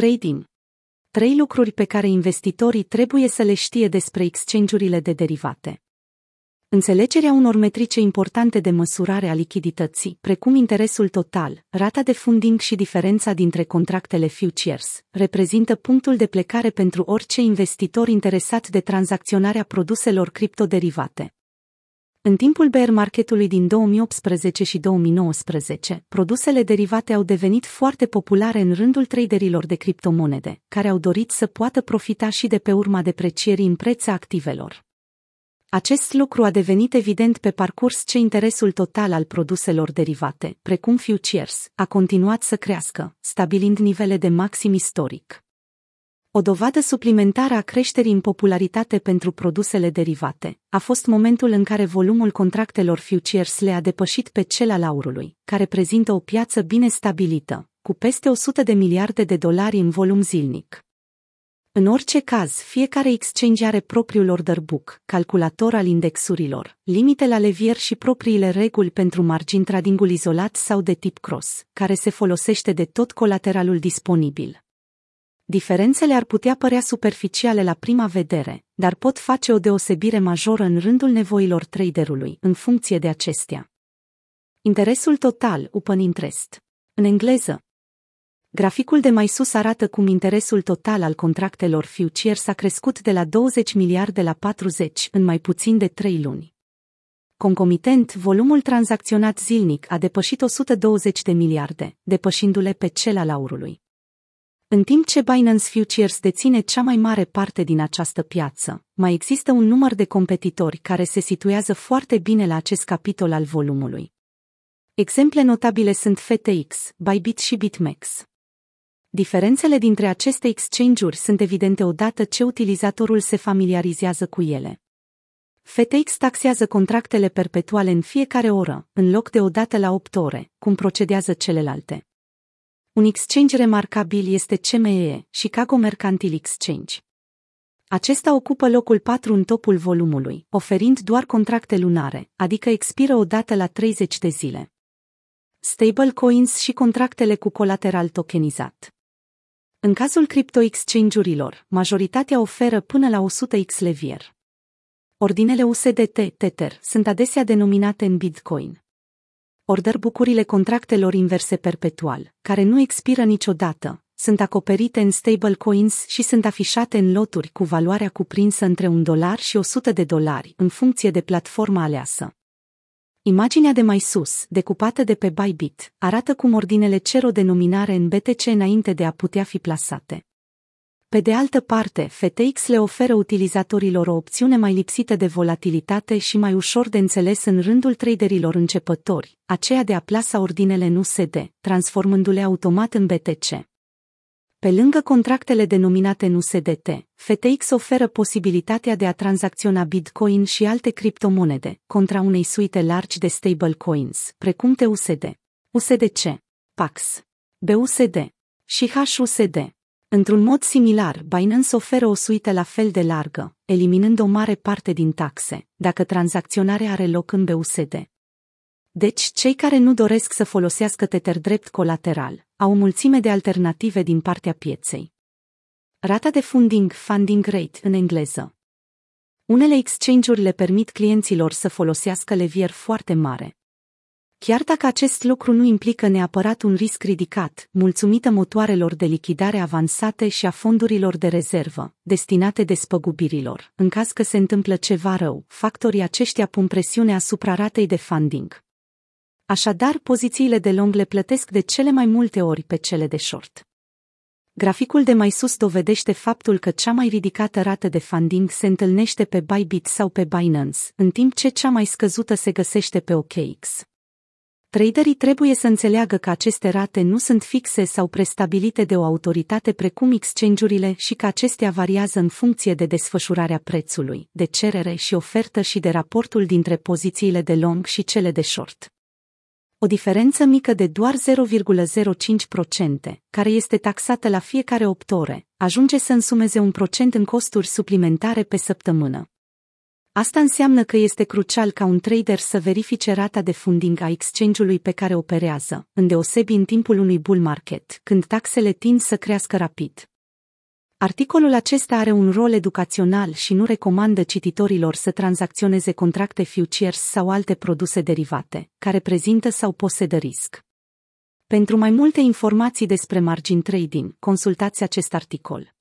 Trading. Trei lucruri pe care investitorii trebuie să le știe despre exchange-urile de derivate. Înțelegerea unor metrice importante de măsurare a lichidității, precum interesul total, rata de funding și diferența dintre contractele futures, reprezintă punctul de plecare pentru orice investitor interesat de tranzacționarea produselor criptoderivate. În timpul bear marketului din 2018 și 2019, produsele derivate au devenit foarte populare în rândul traderilor de criptomonede, care au dorit să poată profita și de pe urma deprecierii în preț a activelor. Acest lucru a devenit evident pe parcurs ce interesul total al produselor derivate, precum futures, a continuat să crească, stabilind nivele de maxim istoric. O dovadă suplimentară a creșterii în popularitate pentru produsele derivate a fost momentul în care volumul contractelor futures le-a depășit pe cel al aurului, care prezintă o piață bine stabilită, cu peste 100 de miliarde de dolari în volum zilnic. În orice caz, fiecare exchange are propriul order book, calculator al indexurilor, limite la levier și propriile reguli pentru margin tradingul izolat sau de tip cross, care se folosește de tot colateralul disponibil. Diferențele ar putea părea superficiale la prima vedere, dar pot face o deosebire majoră în rândul nevoilor traderului, în funcție de acestea. Interesul total, open interest. În engleză, Graficul de mai sus arată cum interesul total al contractelor futures a crescut de la 20 miliarde la 40 în mai puțin de 3 luni. Concomitent, volumul tranzacționat zilnic a depășit 120 de miliarde, depășindu-le pe cel al aurului. În timp ce Binance Futures deține cea mai mare parte din această piață, mai există un număr de competitori care se situează foarte bine la acest capitol al volumului. Exemple notabile sunt FTX, Bybit și BitMEX. Diferențele dintre aceste exchange-uri sunt evidente odată ce utilizatorul se familiarizează cu ele. FTX taxează contractele perpetuale în fiecare oră, în loc de o dată la 8 ore, cum procedează celelalte. Un exchange remarcabil este CME, Chicago Mercantile Exchange. Acesta ocupă locul 4 în topul volumului, oferind doar contracte lunare, adică expiră o dată la 30 de zile. Stablecoins și contractele cu colateral tokenizat. În cazul cripto-exchange-urilor, majoritatea oferă până la 100x levier. Ordinele USDT, Tether, sunt adesea denominate în Bitcoin. Orderbucurile contractelor inverse perpetual, care nu expiră niciodată, sunt acoperite în stablecoins și sunt afișate în loturi cu valoarea cuprinsă între un dolar și 100 de dolari, în funcție de platforma aleasă. Imaginea de mai sus, decupată de pe Bybit, arată cum ordinele cer o denominare în BTC înainte de a putea fi plasate. Pe de altă parte, FTX le oferă utilizatorilor o opțiune mai lipsită de volatilitate și mai ușor de înțeles în rândul traderilor începători, aceea de a plasa ordinele în USD, transformându-le automat în BTC. Pe lângă contractele denominate în USDT, FTX oferă posibilitatea de a tranzacționa Bitcoin și alte criptomonede, contra unei suite largi de stablecoins, precum TUSD, USDC, PAX, BUSD și HUSD. Într-un mod similar, Binance oferă o suite la fel de largă, eliminând o mare parte din taxe, dacă tranzacționarea are loc în BUSD. Deci, cei care nu doresc să folosească Tether drept colateral, au o mulțime de alternative din partea pieței. Rata de funding, funding rate în engleză. Unele exchange-uri le permit clienților să folosească levier foarte mare. Chiar dacă acest lucru nu implică neapărat un risc ridicat, mulțumită motoarelor de lichidare avansate și a fondurilor de rezervă, destinate despăgubirilor, în caz că se întâmplă ceva rău, factorii aceștia pun presiune asupra ratei de funding. Așadar, pozițiile de long le plătesc de cele mai multe ori pe cele de short. Graficul de mai sus dovedește faptul că cea mai ridicată rată de funding se întâlnește pe Bybit sau pe Binance, în timp ce cea mai scăzută se găsește pe OKX. Traderii trebuie să înțeleagă că aceste rate nu sunt fixe sau prestabilite de o autoritate precum exchange-urile și că acestea variază în funcție de desfășurarea prețului, de cerere și ofertă și de raportul dintre pozițiile de long și cele de short o diferență mică de doar 0,05%, care este taxată la fiecare 8 ore, ajunge să însumeze un procent în costuri suplimentare pe săptămână. Asta înseamnă că este crucial ca un trader să verifice rata de funding a exchange-ului pe care operează, îndeosebi în timpul unui bull market, când taxele tind să crească rapid. Articolul acesta are un rol educațional și nu recomandă cititorilor să tranzacționeze contracte futures sau alte produse derivate, care prezintă sau posedă risc. Pentru mai multe informații despre margin trading, consultați acest articol.